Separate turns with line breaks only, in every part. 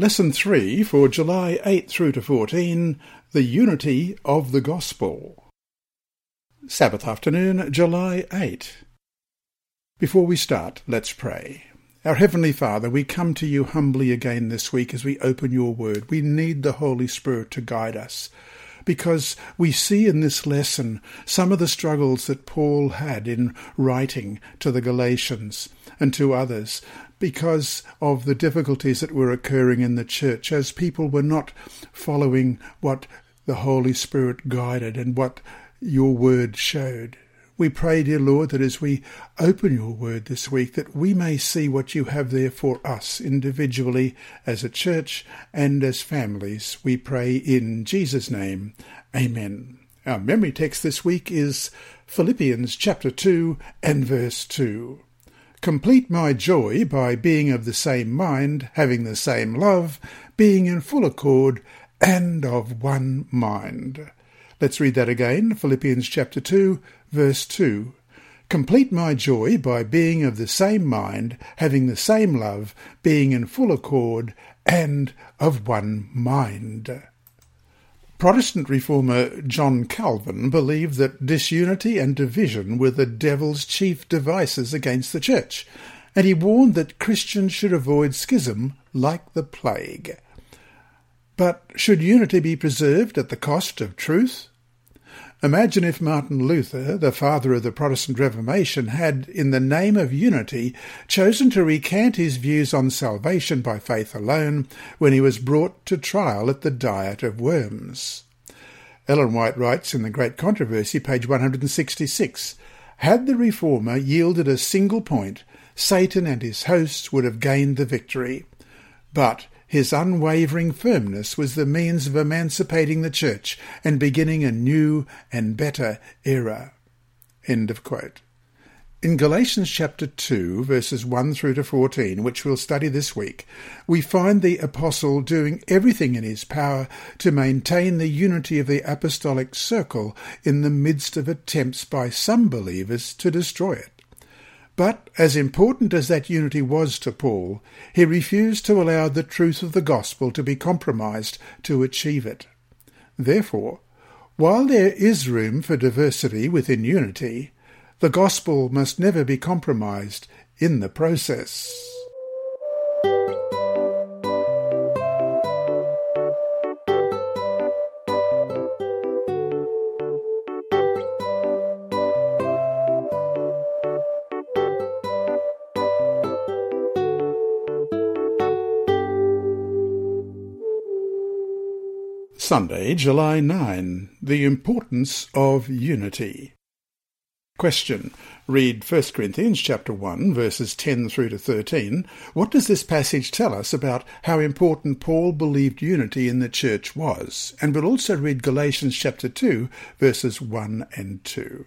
Lesson 3 for July 8 through to 14 The Unity of the Gospel. Sabbath afternoon, July 8. Before we start, let's pray. Our Heavenly Father, we come to you humbly again this week as we open your word. We need the Holy Spirit to guide us because we see in this lesson some of the struggles that Paul had in writing to the Galatians and to others because of the difficulties that were occurring in the church as people were not following what the Holy Spirit guided and what your word showed. We pray, dear Lord, that as we open your word this week, that we may see what you have there for us individually as a church and as families. We pray in Jesus' name. Amen. Our memory text this week is Philippians chapter 2 and verse 2. Complete my joy by being of the same mind, having the same love, being in full accord, and of one mind. Let's read that again. Philippians chapter 2, verse 2. Complete my joy by being of the same mind, having the same love, being in full accord, and of one mind. Protestant reformer John Calvin believed that disunity and division were the devil's chief devices against the church, and he warned that Christians should avoid schism like the plague. But should unity be preserved at the cost of truth? Imagine if Martin Luther, the father of the Protestant Reformation, had, in the name of unity, chosen to recant his views on salvation by faith alone when he was brought to trial at the Diet of Worms. Ellen White writes in The Great Controversy, page 166, Had the Reformer yielded a single point, Satan and his hosts would have gained the victory. But his unwavering firmness was the means of emancipating the Church and beginning a new and better era. End of quote. In Galatians chapter 2, verses 1 through to 14, which we'll study this week, we find the apostle doing everything in his power to maintain the unity of the apostolic circle in the midst of attempts by some believers to destroy it. But as important as that unity was to Paul, he refused to allow the truth of the gospel to be compromised to achieve it. Therefore, while there is room for diversity within unity, the gospel must never be compromised in the process. Sunday, July 9. The importance of unity. Question. Read 1 Corinthians chapter 1 verses 10 through to 13. What does this passage tell us about how important Paul believed unity in the church was? And we'll also read Galatians chapter 2 verses 1 and 2.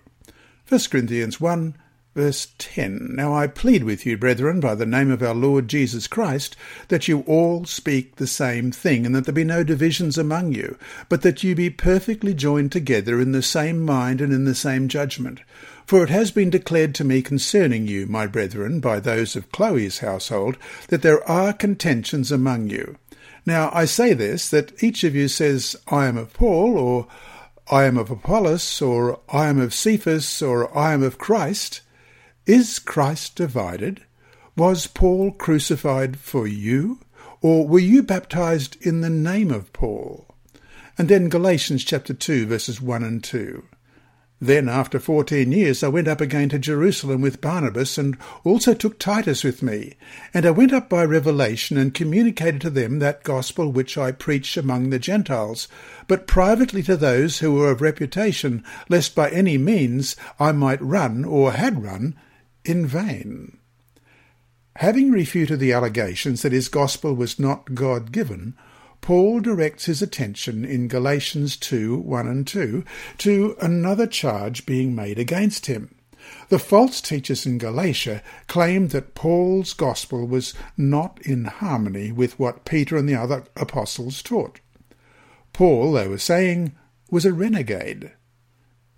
1 Corinthians 1 Verse 10 Now I plead with you, brethren, by the name of our Lord Jesus Christ, that you all speak the same thing, and that there be no divisions among you, but that you be perfectly joined together in the same mind and in the same judgment. For it has been declared to me concerning you, my brethren, by those of Chloe's household, that there are contentions among you. Now I say this, that each of you says, I am of Paul, or I am of Apollos, or I am of Cephas, or I am of Christ. Is Christ divided? Was Paul crucified for you? Or were you baptized in the name of Paul? And then Galatians chapter 2 verses 1 and 2. Then after fourteen years I went up again to Jerusalem with Barnabas, and also took Titus with me. And I went up by revelation, and communicated to them that gospel which I preach among the Gentiles, but privately to those who were of reputation, lest by any means I might run, or had run, in vain. Having refuted the allegations that his gospel was not God given, Paul directs his attention in Galatians 2 1 and 2 to another charge being made against him. The false teachers in Galatia claimed that Paul's gospel was not in harmony with what Peter and the other apostles taught. Paul, they were saying, was a renegade.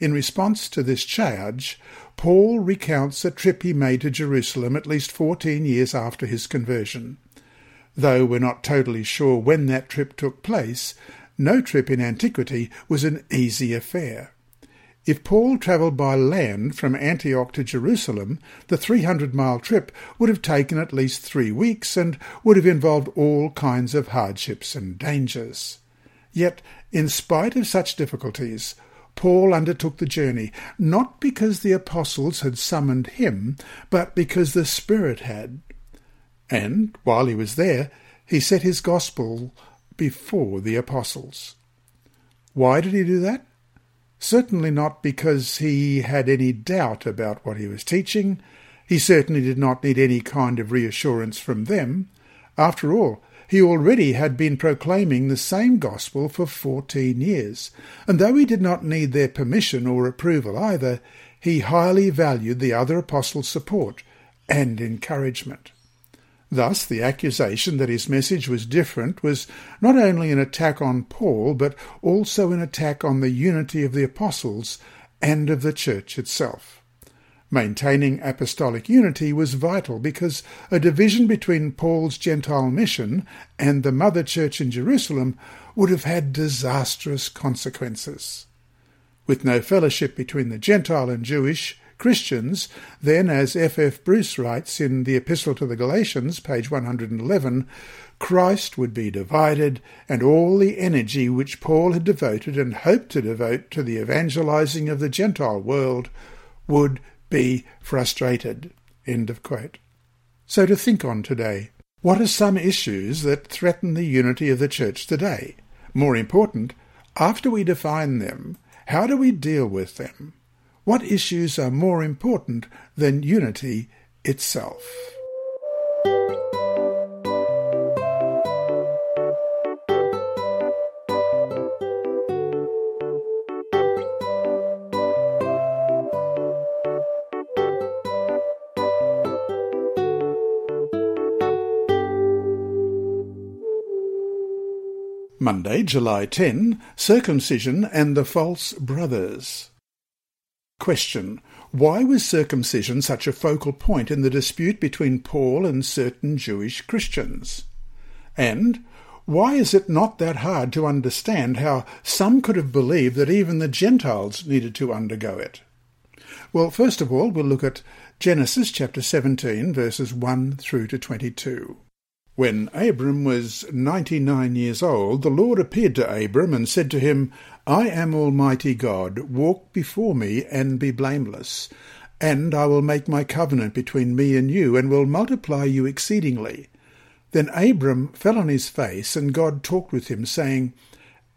In response to this charge, Paul recounts a trip he made to Jerusalem at least fourteen years after his conversion. Though we're not totally sure when that trip took place, no trip in antiquity was an easy affair. If Paul travelled by land from Antioch to Jerusalem, the 300 mile trip would have taken at least three weeks and would have involved all kinds of hardships and dangers. Yet, in spite of such difficulties, Paul undertook the journey, not because the apostles had summoned him, but because the Spirit had. And, while he was there, he set his gospel before the apostles. Why did he do that? Certainly not because he had any doubt about what he was teaching. He certainly did not need any kind of reassurance from them. After all, he already had been proclaiming the same gospel for fourteen years, and though he did not need their permission or approval either, he highly valued the other apostles' support and encouragement. Thus, the accusation that his message was different was not only an attack on Paul, but also an attack on the unity of the apostles and of the church itself. Maintaining apostolic unity was vital because a division between Paul's Gentile mission and the mother church in Jerusalem would have had disastrous consequences. With no fellowship between the Gentile and Jewish, Christians, then, as F. F. Bruce writes in the Epistle to the Galatians, page 111, Christ would be divided, and all the energy which Paul had devoted and hoped to devote to the evangelizing of the Gentile world would be frustrated. End of quote. So to think on today. What are some issues that threaten the unity of the Church today? More important, after we define them, how do we deal with them? What issues are more important than unity itself? Monday, July 10, Circumcision and the False Brothers. Question. Why was circumcision such a focal point in the dispute between Paul and certain Jewish Christians? And why is it not that hard to understand how some could have believed that even the Gentiles needed to undergo it? Well, first of all, we'll look at Genesis chapter 17, verses 1 through to 22. When Abram was ninety nine years old, the Lord appeared to Abram and said to him, I am Almighty God, walk before me and be blameless. And I will make my covenant between me and you, and will multiply you exceedingly. Then Abram fell on his face, and God talked with him, saying,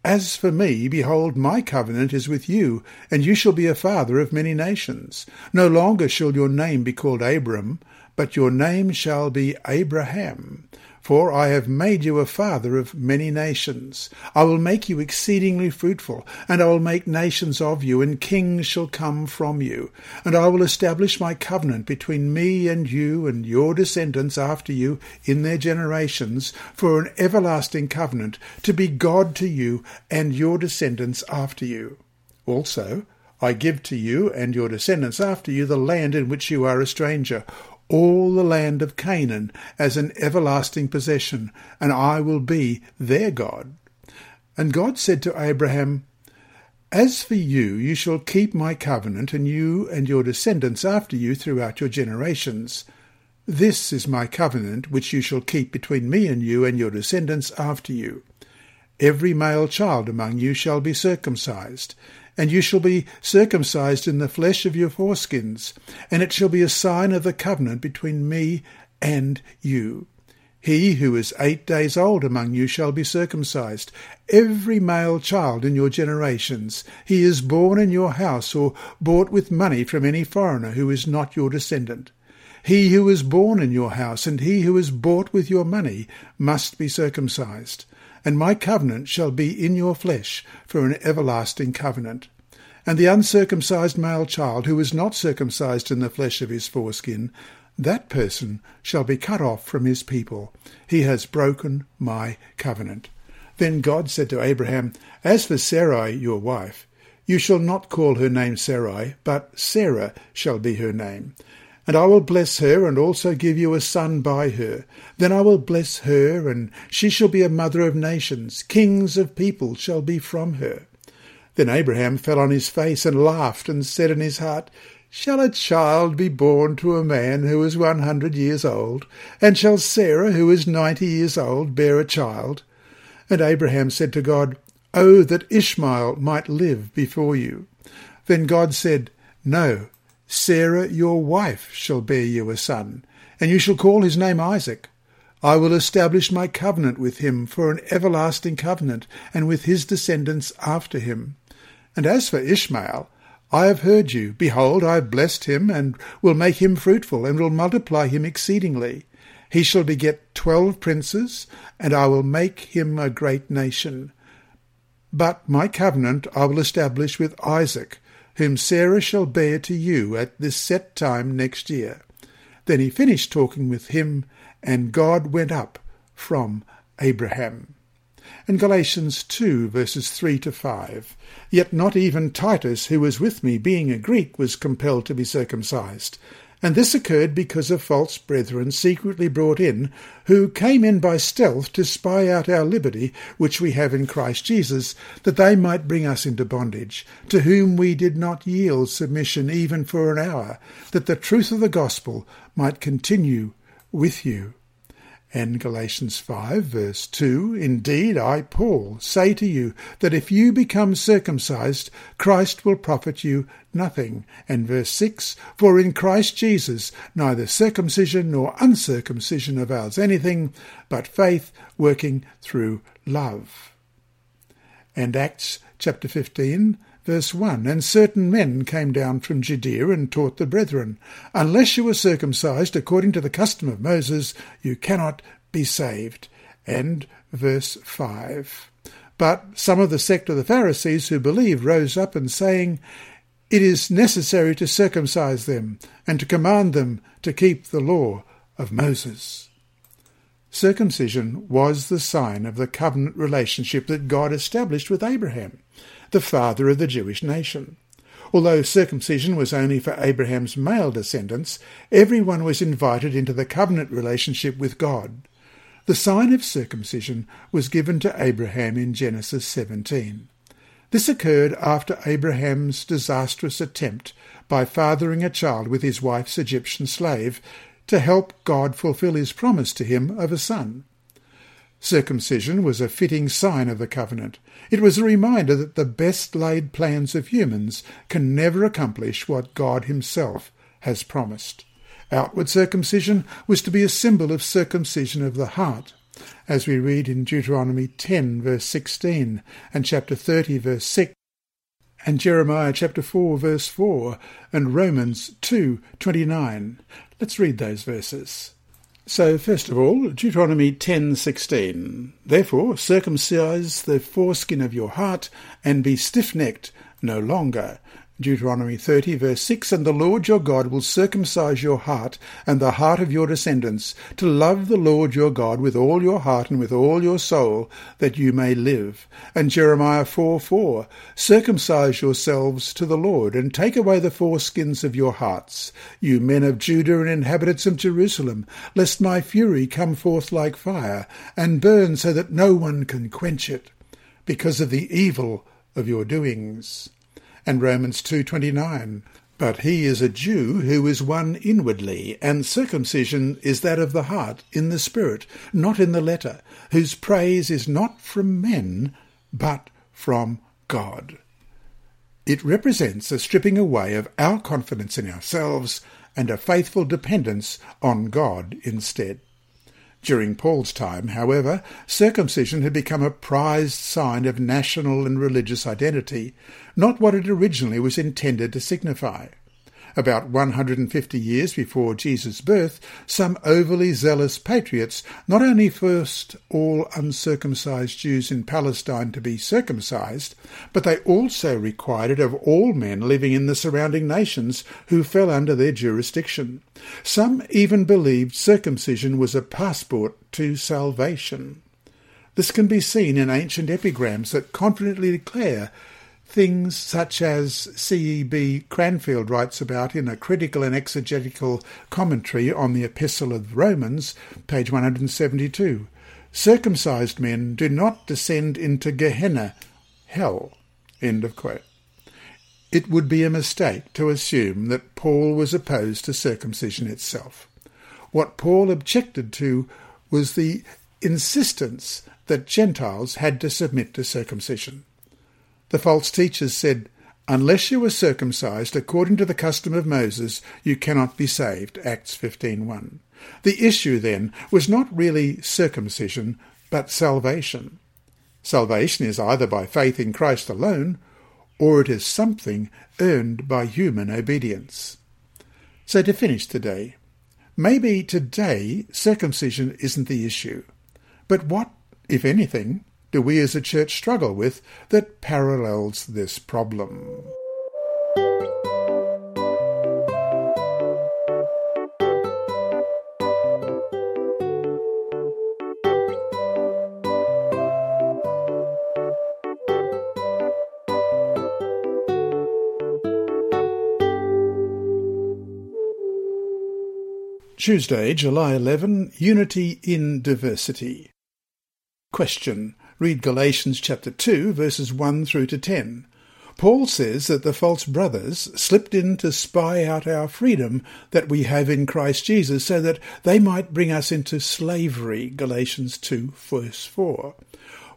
As for me, behold, my covenant is with you, and you shall be a father of many nations. No longer shall your name be called Abram, but your name shall be Abraham for I have made you a father of many nations. I will make you exceedingly fruitful, and I will make nations of you, and kings shall come from you. And I will establish my covenant between me and you and your descendants after you in their generations, for an everlasting covenant, to be God to you and your descendants after you. Also, I give to you and your descendants after you the land in which you are a stranger, all the land of Canaan as an everlasting possession, and I will be their God. And God said to Abraham, As for you, you shall keep my covenant, and you and your descendants after you throughout your generations. This is my covenant which you shall keep between me and you and your descendants after you. Every male child among you shall be circumcised, and you shall be circumcised in the flesh of your foreskins, and it shall be a sign of the covenant between me and you. He who is eight days old among you shall be circumcised, every male child in your generations. He is born in your house or bought with money from any foreigner who is not your descendant. He who is born in your house and he who is bought with your money must be circumcised and my covenant shall be in your flesh for an everlasting covenant. And the uncircumcised male child who is not circumcised in the flesh of his foreskin, that person shall be cut off from his people. He has broken my covenant. Then God said to Abraham, As for Sarai, your wife, you shall not call her name Sarai, but Sarah shall be her name. And I will bless her, and also give you a son by her. Then I will bless her, and she shall be a mother of nations. Kings of people shall be from her. Then Abraham fell on his face and laughed, and said in his heart, Shall a child be born to a man who is one hundred years old? And shall Sarah, who is ninety years old, bear a child? And Abraham said to God, Oh, that Ishmael might live before you. Then God said, No, Sarah your wife shall bear you a son, and you shall call his name Isaac. I will establish my covenant with him for an everlasting covenant, and with his descendants after him. And as for Ishmael, I have heard you. Behold, I have blessed him, and will make him fruitful, and will multiply him exceedingly. He shall beget twelve princes, and I will make him a great nation. But my covenant I will establish with Isaac, whom Sarah shall bear to you at this set time next year. Then he finished talking with him, and God went up from Abraham. And Galatians 2, verses 3 to 5. Yet not even Titus, who was with me, being a Greek, was compelled to be circumcised and this occurred because of false brethren secretly brought in, who came in by stealth to spy out our liberty which we have in Christ Jesus, that they might bring us into bondage, to whom we did not yield submission even for an hour, that the truth of the gospel might continue with you. And Galatians 5 verse 2, Indeed, I, Paul, say to you that if you become circumcised, Christ will profit you nothing. And verse 6, For in Christ Jesus neither circumcision nor uncircumcision avails anything, but faith working through love. And Acts chapter 15 Verse 1 And certain men came down from Judea and taught the brethren, Unless you are circumcised according to the custom of Moses, you cannot be saved. And verse 5 But some of the sect of the Pharisees who believed rose up and saying, It is necessary to circumcise them and to command them to keep the law of Moses. Circumcision was the sign of the covenant relationship that God established with Abraham the father of the Jewish nation. Although circumcision was only for Abraham's male descendants, everyone was invited into the covenant relationship with God. The sign of circumcision was given to Abraham in Genesis 17. This occurred after Abraham's disastrous attempt by fathering a child with his wife's Egyptian slave to help God fulfill his promise to him of a son. Circumcision was a fitting sign of the covenant. It was a reminder that the best laid plans of humans can never accomplish what God Himself has promised. Outward circumcision was to be a symbol of circumcision of the heart, as we read in Deuteronomy 10, verse 16, and chapter 30, verse 6, and Jeremiah chapter 4, verse 4, and Romans 2, 29. Let's read those verses. So, first of all, Deuteronomy 10:16. Therefore, circumcise the foreskin of your heart, and be stiff-necked no longer. Deuteronomy 30 verse 6, And the Lord your God will circumcise your heart and the heart of your descendants, to love the Lord your God with all your heart and with all your soul, that you may live. And Jeremiah 4 4, Circumcise yourselves to the Lord, and take away the foreskins of your hearts, you men of Judah and inhabitants of Jerusalem, lest my fury come forth like fire, and burn so that no one can quench it, because of the evil of your doings and Romans 2:29. But he is a Jew who is one inwardly, and circumcision is that of the heart, in the spirit, not in the letter, whose praise is not from men, but from God. It represents a stripping away of our confidence in ourselves and a faithful dependence on God instead. During Paul's time, however, circumcision had become a prized sign of national and religious identity, not what it originally was intended to signify. About 150 years before Jesus' birth, some overly zealous patriots not only forced all uncircumcised Jews in Palestine to be circumcised, but they also required it of all men living in the surrounding nations who fell under their jurisdiction. Some even believed circumcision was a passport to salvation. This can be seen in ancient epigrams that confidently declare things such as C.E.B. Cranfield writes about in a critical and exegetical commentary on the Epistle of Romans, page 172. Circumcised men do not descend into Gehenna, hell. End of quote. It would be a mistake to assume that Paul was opposed to circumcision itself. What Paul objected to was the insistence that Gentiles had to submit to circumcision. The false teachers said, Unless you were circumcised according to the custom of Moses, you cannot be saved. Acts 15.1. The issue then was not really circumcision, but salvation. Salvation is either by faith in Christ alone, or it is something earned by human obedience. So to finish today, maybe today circumcision isn't the issue, but what, if anything, do we as a church struggle with that parallels this problem? Tuesday, July 11, Unity in Diversity. Question. Read Galatians chapter 2, verses 1 through to 10. Paul says that the false brothers slipped in to spy out our freedom that we have in Christ Jesus so that they might bring us into slavery. Galatians 2, verse 4.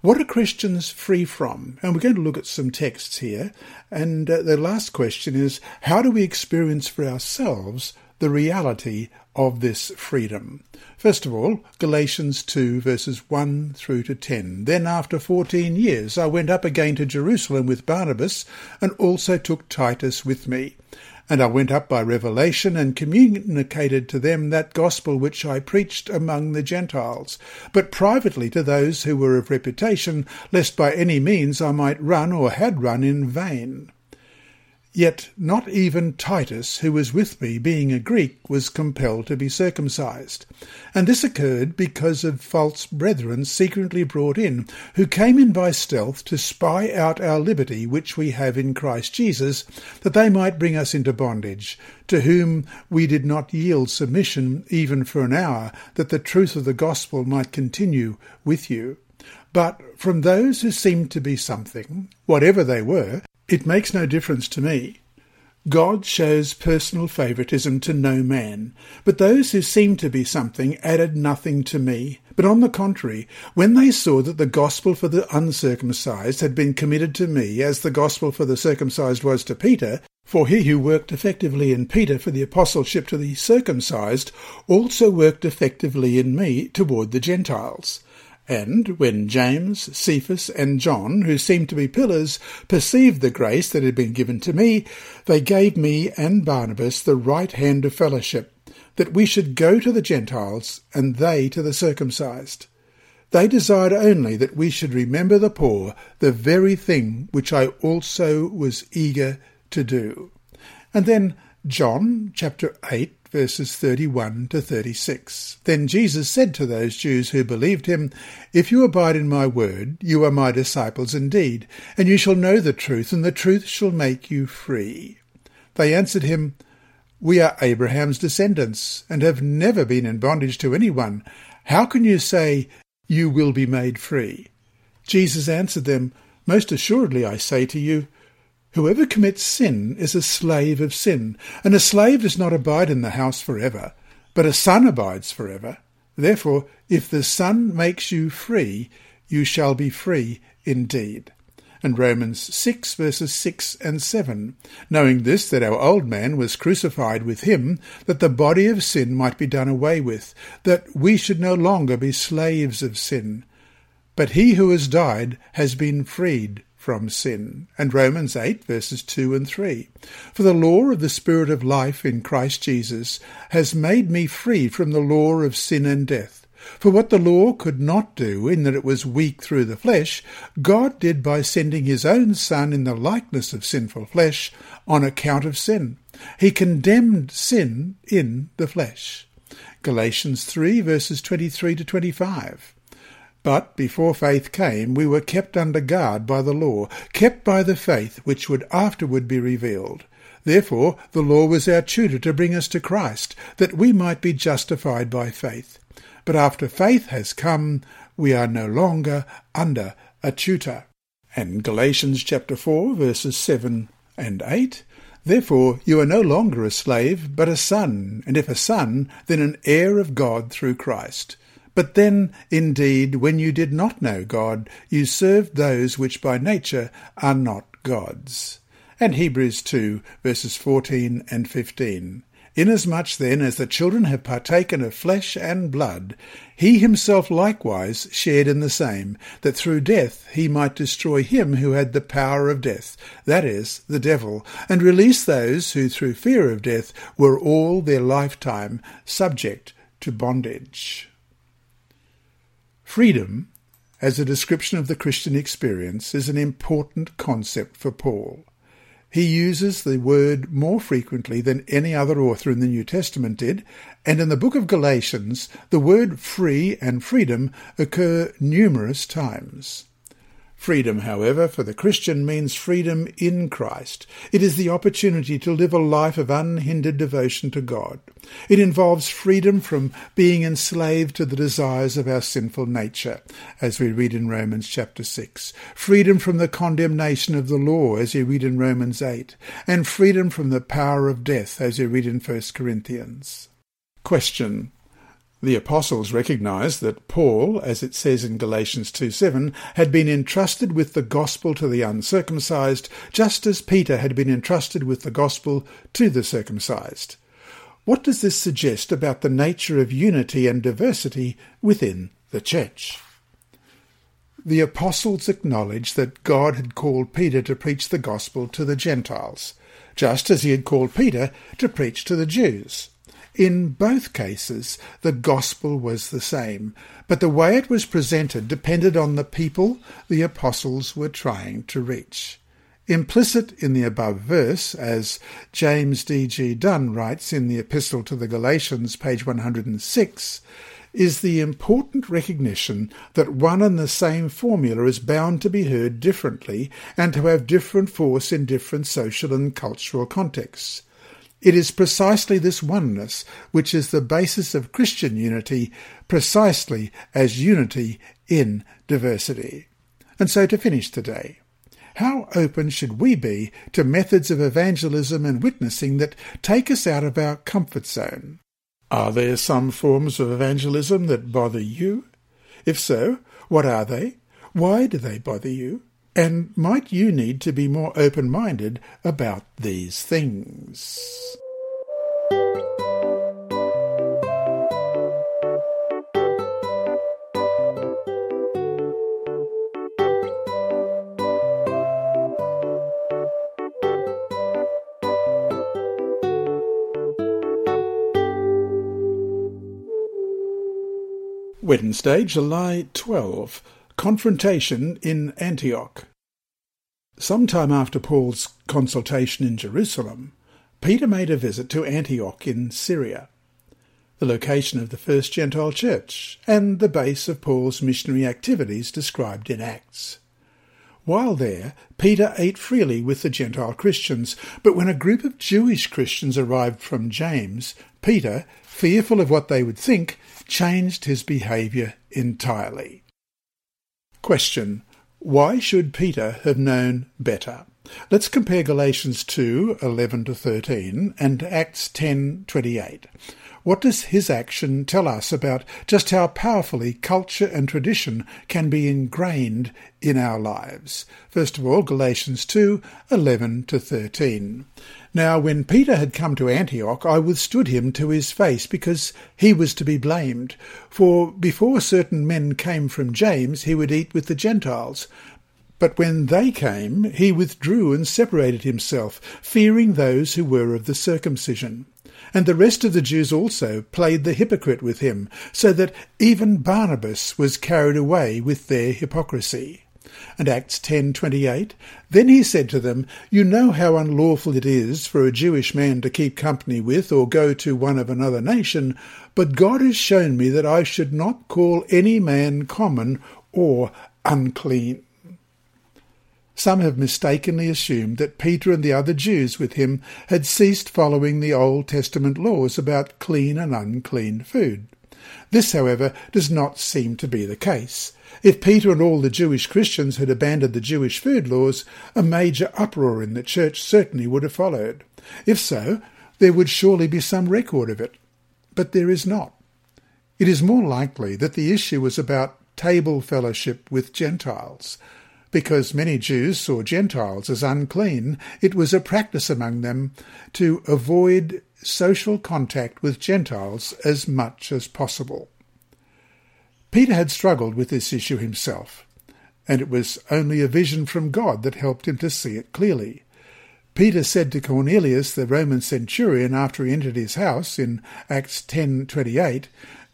What are Christians free from? And we're going to look at some texts here. And uh, the last question is how do we experience for ourselves the reality of this freedom. First of all, Galatians 2 verses 1 through to 10. Then after fourteen years I went up again to Jerusalem with Barnabas, and also took Titus with me. And I went up by revelation and communicated to them that gospel which I preached among the Gentiles, but privately to those who were of reputation, lest by any means I might run or had run in vain. Yet not even Titus, who was with me, being a Greek, was compelled to be circumcised. And this occurred because of false brethren secretly brought in, who came in by stealth to spy out our liberty which we have in Christ Jesus, that they might bring us into bondage, to whom we did not yield submission even for an hour, that the truth of the gospel might continue with you. But from those who seemed to be something, whatever they were, it makes no difference to me. God shows personal favouritism to no man, but those who seemed to be something added nothing to me. But on the contrary, when they saw that the gospel for the uncircumcised had been committed to me, as the gospel for the circumcised was to Peter, for he who worked effectively in Peter for the apostleship to the circumcised also worked effectively in me toward the Gentiles. And when James, Cephas, and John, who seemed to be pillars, perceived the grace that had been given to me, they gave me and Barnabas the right hand of fellowship, that we should go to the Gentiles, and they to the circumcised. They desired only that we should remember the poor, the very thing which I also was eager to do. And then John chapter 8 verses 31 to 36. Then Jesus said to those Jews who believed him, If you abide in my word, you are my disciples indeed, and you shall know the truth, and the truth shall make you free. They answered him, We are Abraham's descendants, and have never been in bondage to anyone. How can you say, You will be made free? Jesus answered them, Most assuredly I say to you, Whoever commits sin is a slave of sin, and a slave does not abide in the house forever, but a son abides forever. Therefore, if the Son makes you free, you shall be free indeed. And Romans 6 verses 6 and 7, knowing this, that our old man was crucified with him, that the body of sin might be done away with, that we should no longer be slaves of sin. But he who has died has been freed from sin. And Romans 8 verses 2 and 3. For the law of the Spirit of life in Christ Jesus has made me free from the law of sin and death. For what the law could not do, in that it was weak through the flesh, God did by sending his own Son in the likeness of sinful flesh on account of sin. He condemned sin in the flesh. Galatians 3 verses 23 to 25. But before faith came, we were kept under guard by the law, kept by the faith which would afterward be revealed. Therefore, the law was our tutor to bring us to Christ, that we might be justified by faith. But after faith has come, we are no longer under a tutor. And Galatians chapter 4 verses 7 and 8, Therefore you are no longer a slave, but a son, and if a son, then an heir of God through Christ. But then, indeed, when you did not know God, you served those which by nature are not God's. And Hebrews 2, verses 14 and 15. Inasmuch then as the children have partaken of flesh and blood, he himself likewise shared in the same, that through death he might destroy him who had the power of death, that is, the devil, and release those who through fear of death were all their lifetime subject to bondage. Freedom, as a description of the Christian experience, is an important concept for Paul. He uses the word more frequently than any other author in the New Testament did, and in the book of Galatians, the word free and freedom occur numerous times. Freedom, however, for the Christian means freedom in Christ. It is the opportunity to live a life of unhindered devotion to God. It involves freedom from being enslaved to the desires of our sinful nature, as we read in Romans chapter 6, freedom from the condemnation of the law, as we read in Romans 8, and freedom from the power of death, as we read in 1 Corinthians. Question. The apostles recognized that Paul, as it says in Galatians 2:7, had been entrusted with the gospel to the uncircumcised, just as Peter had been entrusted with the gospel to the circumcised. What does this suggest about the nature of unity and diversity within the church? The apostles acknowledged that God had called Peter to preach the gospel to the Gentiles, just as he had called Peter to preach to the Jews. In both cases, the gospel was the same, but the way it was presented depended on the people the apostles were trying to reach. Implicit in the above verse, as James D. G. Dunn writes in the Epistle to the Galatians, page 106, is the important recognition that one and the same formula is bound to be heard differently and to have different force in different social and cultural contexts. It is precisely this oneness which is the basis of Christian unity, precisely as unity in diversity. And so to finish today, how open should we be to methods of evangelism and witnessing that take us out of our comfort zone? Are there some forms of evangelism that bother you? If so, what are they? Why do they bother you? And might you need to be more open minded about these things? Wednesday, July 12 confrontation in Antioch. Some time after Paul's consultation in Jerusalem, Peter made a visit to Antioch in Syria, the location of the first Gentile church and the base of Paul's missionary activities described in Acts. While there, Peter ate freely with the Gentile Christians, but when a group of Jewish Christians arrived from James, Peter, fearful of what they would think, changed his behaviour entirely. Question. Why should Peter have known better? Let's compare Galatians 2, 11 to 13 and Acts 10, 28. What does his action tell us about just how powerfully culture and tradition can be ingrained in our lives? First of all, Galatians 2, 11 to 13. Now, when Peter had come to Antioch, I withstood him to his face, because he was to be blamed. For before certain men came from James, he would eat with the Gentiles. But when they came, he withdrew and separated himself, fearing those who were of the circumcision. And the rest of the Jews also played the hypocrite with him, so that even Barnabas was carried away with their hypocrisy. And Acts 10:28, Then he said to them, You know how unlawful it is for a Jewish man to keep company with or go to one of another nation, but God has shown me that I should not call any man common or unclean. Some have mistakenly assumed that Peter and the other Jews with him had ceased following the Old Testament laws about clean and unclean food. This, however, does not seem to be the case. If Peter and all the Jewish Christians had abandoned the Jewish food laws, a major uproar in the church certainly would have followed. If so, there would surely be some record of it. But there is not. It is more likely that the issue was about table fellowship with Gentiles. Because many Jews saw Gentiles as unclean, it was a practice among them to avoid social contact with Gentiles as much as possible. Peter had struggled with this issue himself, and it was only a vision from God that helped him to see it clearly. Peter said to Cornelius, the Roman centurion, after he entered his house in Acts 10:28,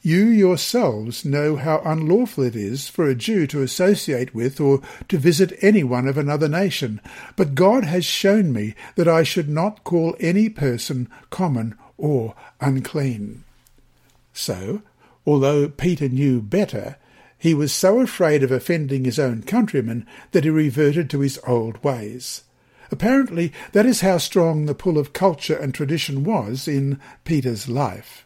"You yourselves know how unlawful it is for a Jew to associate with or to visit anyone of another nation, but God has shown me that I should not call any person common or unclean." So, Although Peter knew better, he was so afraid of offending his own countrymen that he reverted to his old ways. Apparently, that is how strong the pull of culture and tradition was in Peter's life.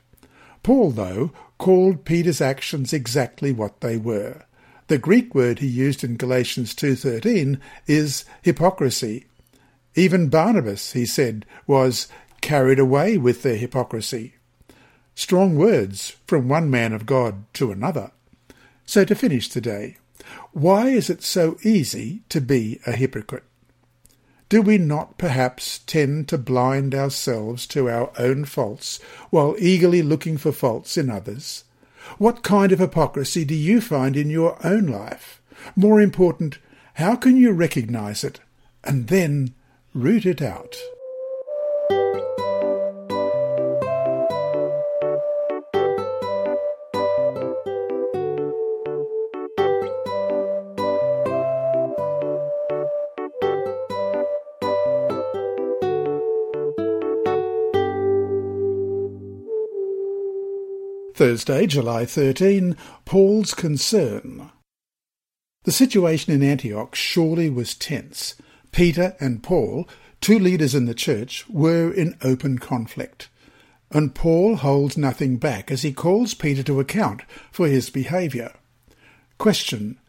Paul, though, called Peter's actions exactly what they were. The Greek word he used in Galatians 2.13 is hypocrisy. Even Barnabas, he said, was carried away with their hypocrisy. Strong words from one man of God to another. So to finish today, why is it so easy to be a hypocrite? Do we not perhaps tend to blind ourselves to our own faults while eagerly looking for faults in others? What kind of hypocrisy do you find in your own life? More important, how can you recognize it and then root it out? Thursday, July 13, Paul's concern. The situation in Antioch surely was tense. Peter and Paul, two leaders in the church, were in open conflict. And Paul holds nothing back as he calls Peter to account for his behaviour. Question.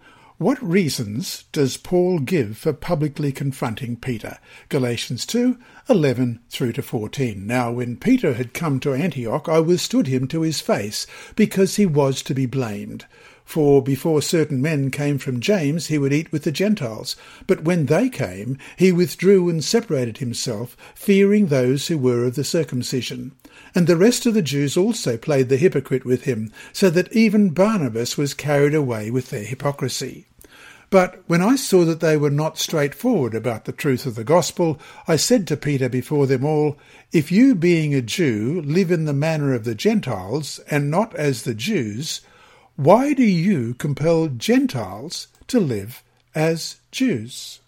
What reasons does Paul give for publicly confronting Peter? Galatians 2, 11 through to 14. Now when Peter had come to Antioch, I withstood him to his face, because he was to be blamed. For before certain men came from James, he would eat with the Gentiles. But when they came, he withdrew and separated himself, fearing those who were of the circumcision. And the rest of the Jews also played the hypocrite with him, so that even Barnabas was carried away with their hypocrisy. But when I saw that they were not straightforward about the truth of the gospel, I said to Peter before them all, If you, being a Jew, live in the manner of the Gentiles, and not as the Jews, why do you compel Gentiles to live as Jews?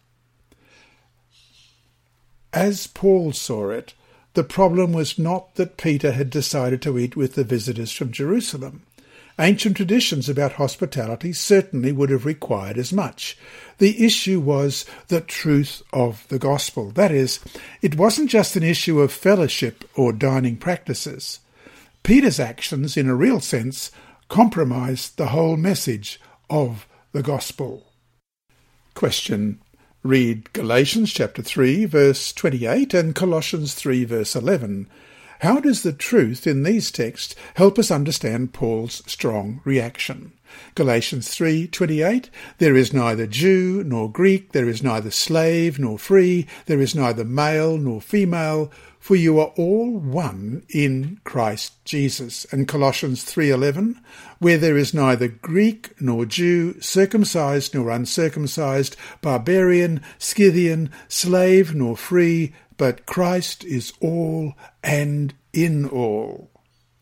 As Paul saw it, the problem was not that Peter had decided to eat with the visitors from Jerusalem. Ancient traditions about hospitality certainly would have required as much. The issue was the truth of the gospel. That is, it wasn't just an issue of fellowship or dining practices. Peter's actions, in a real sense, compromised the whole message of the gospel. Question. Read Galatians chapter 3 verse 28 and Colossians 3 verse 11. How does the truth in these texts help us understand Paul's strong reaction? Galatians 3:28 There is neither Jew nor Greek there is neither slave nor free there is neither male nor female for you are all one in Christ Jesus. And Colossians 3:11 where there is neither Greek nor Jew, circumcised nor uncircumcised, barbarian, Scythian, slave nor free, but Christ is all and in all.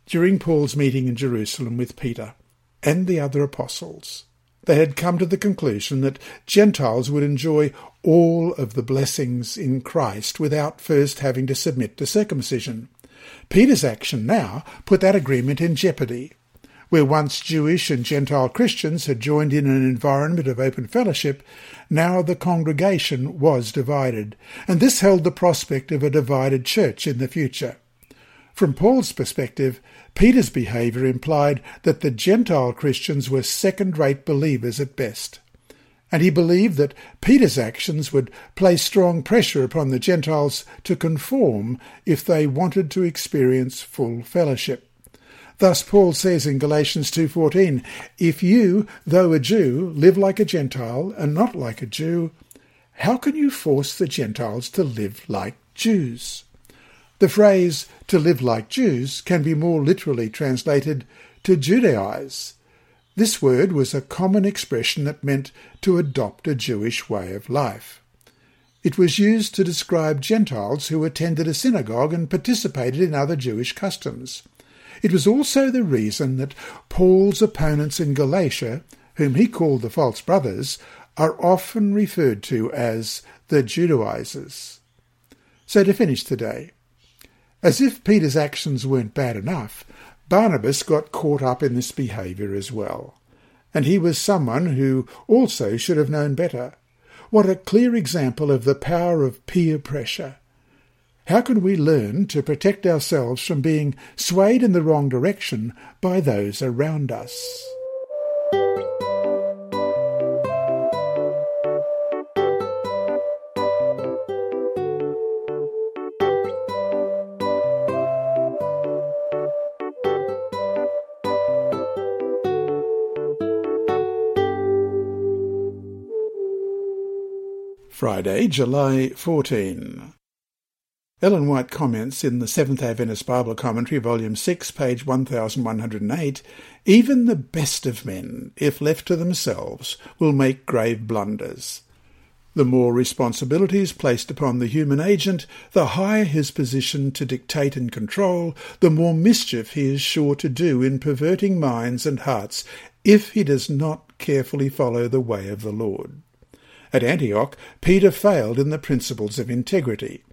During Paul's meeting in Jerusalem with Peter and the other apostles, They had come to the conclusion that Gentiles would enjoy all of the blessings in Christ without first having to submit to circumcision. Peter's action now put that agreement in jeopardy. Where once Jewish and Gentile Christians had joined in an environment of open fellowship, now the congregation was divided, and this held the prospect of a divided church in the future. From Paul's perspective, Peter's behaviour implied that the Gentile Christians were second rate believers at best. And he believed that Peter's actions would place strong pressure upon the Gentiles to conform if they wanted to experience full fellowship. Thus Paul says in Galatians 2:14, "If you, though a Jew, live like a Gentile and not like a Jew, how can you force the Gentiles to live like Jews?" The phrase to live like Jews can be more literally translated to Judaize. This word was a common expression that meant to adopt a Jewish way of life. It was used to describe Gentiles who attended a synagogue and participated in other Jewish customs. It was also the reason that Paul's opponents in Galatia, whom he called the false brothers, are often referred to as the Judaizers. So to finish today, as if Peter's actions weren't bad enough, Barnabas got caught up in this behaviour as well. And he was someone who also should have known better. What a clear example of the power of peer pressure. How can we learn to protect ourselves from being swayed in the wrong direction by those around us? Friday, July 14. Ellen White comments in the Seventh-day Adventist Bible Commentary, Volume 6, page 1108, Even the best of men, if left to themselves, will make grave blunders. The more responsibilities placed upon the human agent, the higher his position to dictate and control, the more mischief he is sure to do in perverting minds and hearts if he does not carefully follow the way of the Lord. At Antioch, Peter failed in the principles of integrity.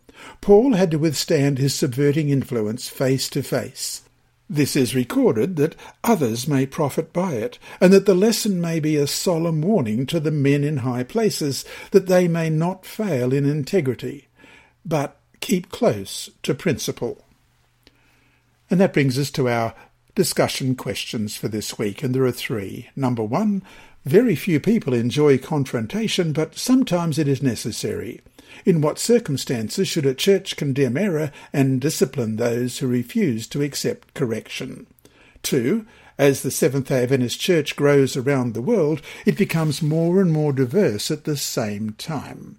Paul had to withstand his subverting influence face to face. This is recorded that others may profit by it, and that the lesson may be a solemn warning to the men in high places that they may not fail in integrity, but keep close to principle. And that brings us to our discussion questions for this week, and there are three. Number one, very few people enjoy confrontation, but sometimes it is necessary. In what circumstances should a church condemn error and discipline those who refuse to accept correction? 2. As the Seventh-day Adventist Church grows around the world, it becomes more and more diverse at the same time.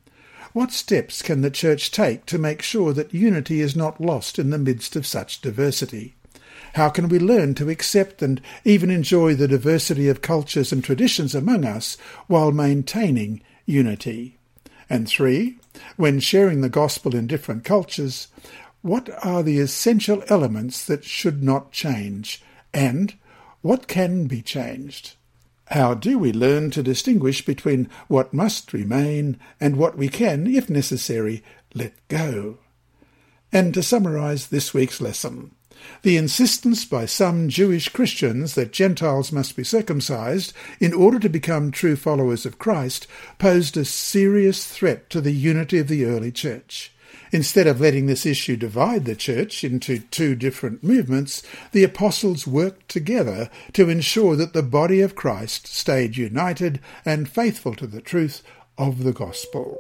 What steps can the Church take to make sure that unity is not lost in the midst of such diversity? How can we learn to accept and even enjoy the diversity of cultures and traditions among us while maintaining unity? And three, when sharing the gospel in different cultures, what are the essential elements that should not change? And what can be changed? How do we learn to distinguish between what must remain and what we can, if necessary, let go? And to summarize this week's lesson, the insistence by some Jewish Christians that Gentiles must be circumcised in order to become true followers of Christ posed a serious threat to the unity of the early church. Instead of letting this issue divide the church into two different movements, the apostles worked together to ensure that the body of Christ stayed united and faithful to the truth of the gospel.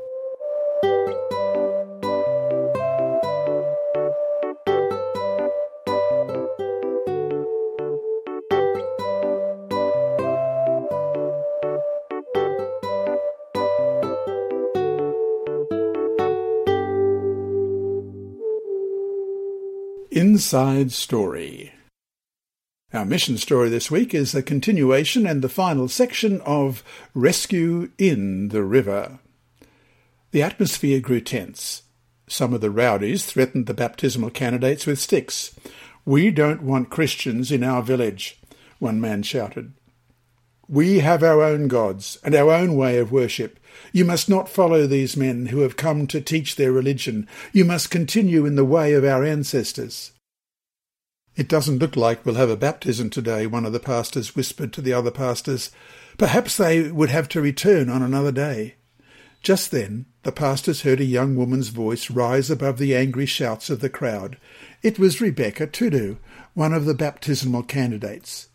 Inside Story. Our mission story this week is a continuation and the final section of Rescue in the River. The atmosphere grew tense. Some of the rowdies threatened the baptismal candidates with sticks. We don't want Christians in our village, one man shouted. We have our own gods and our own way of worship. You must not follow these men who have come to teach their religion. You must continue in the way of our ancestors. It doesn't look like we'll have a baptism today, one of the pastors whispered to the other pastors. Perhaps they would have to return on another day. Just then, the pastors heard a young woman's voice rise above the angry shouts of the crowd. It was Rebecca Tudu, one of the baptismal candidates.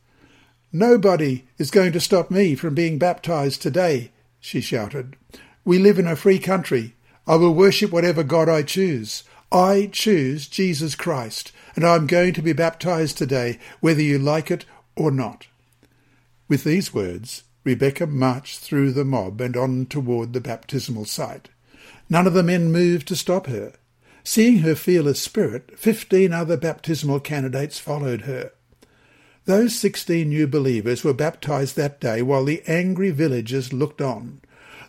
Nobody is going to stop me from being baptized today, she shouted. We live in a free country. I will worship whatever God I choose. I choose Jesus Christ, and I am going to be baptized today, whether you like it or not. With these words, Rebecca marched through the mob and on toward the baptismal site. None of the men moved to stop her. Seeing her fearless spirit, fifteen other baptismal candidates followed her. Those sixteen new believers were baptized that day while the angry villagers looked on.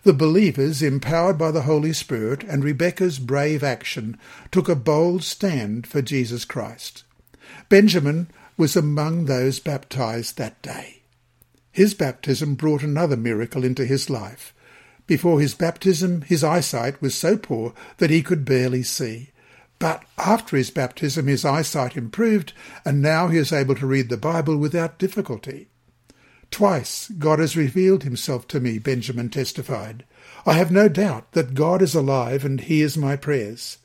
The believers, empowered by the Holy Spirit and Rebecca's brave action, took a bold stand for Jesus Christ. Benjamin was among those baptized that day. His baptism brought another miracle into his life. Before his baptism, his eyesight was so poor that he could barely see. But after his baptism, his eyesight improved, and now he is able to read the Bible without difficulty. Twice God has revealed himself to me, Benjamin testified. I have no doubt that God is alive and hears my prayers.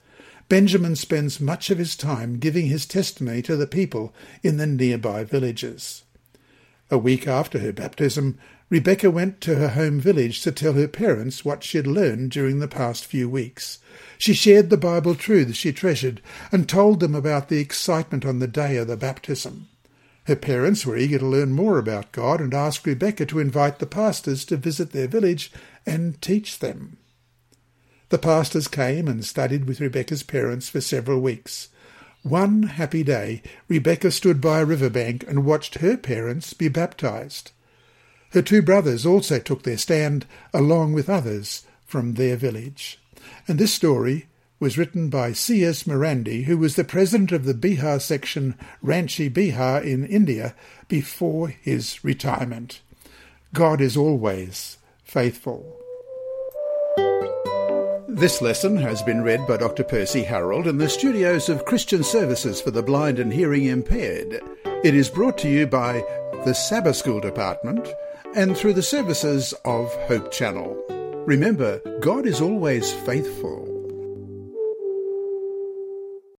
Benjamin spends much of his time giving his testimony to the people in the nearby villages. A week after her baptism, Rebecca went to her home village to tell her parents what she had learned during the past few weeks. She shared the Bible truths she treasured and told them about the excitement on the day of the baptism. Her parents were eager to learn more about God and asked Rebecca to invite the pastors to visit their village and teach them. The pastors came and studied with Rebecca's parents for several weeks. One happy day, Rebecca stood by a river bank and watched her parents be baptized. Her two brothers also took their stand, along with others from their village. And this story was written by C.S. Mirandi, who was the president of the Bihar section Ranchi Bihar in India before his retirement. God is always faithful. This lesson has been read by Dr. Percy Harrold in the studios of Christian Services for the Blind and Hearing Impaired. It is brought to you by the Sabbath School Department and through the services of Hope Channel. Remember, God is always faithful.